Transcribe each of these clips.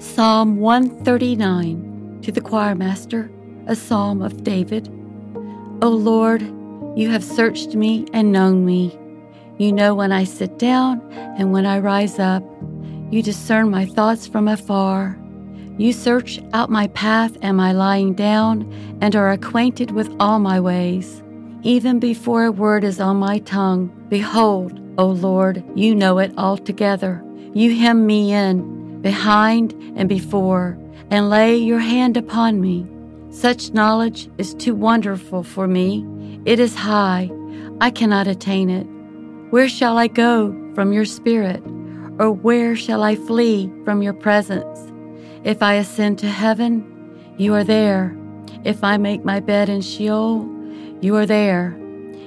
Psalm 139 to the choir master, a psalm of David. O Lord, you have searched me and known me. You know when I sit down and when I rise up. You discern my thoughts from afar. You search out my path and my lying down and are acquainted with all my ways. Even before a word is on my tongue, behold, O Lord, you know it altogether. You hem me in, behind and before, and lay your hand upon me. Such knowledge is too wonderful for me. It is high. I cannot attain it. Where shall I go from your spirit? Or where shall I flee from your presence? If I ascend to heaven, you are there. If I make my bed in Sheol, you are there.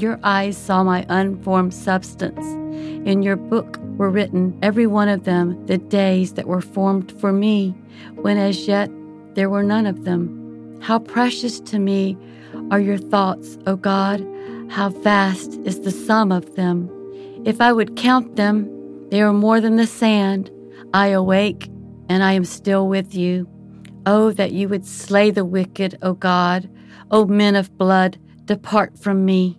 Your eyes saw my unformed substance. In your book were written, every one of them, the days that were formed for me, when as yet there were none of them. How precious to me are your thoughts, O God! How vast is the sum of them! If I would count them, they are more than the sand. I awake, and I am still with you. Oh, that you would slay the wicked, O God! O men of blood, depart from me.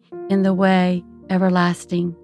in the way everlasting.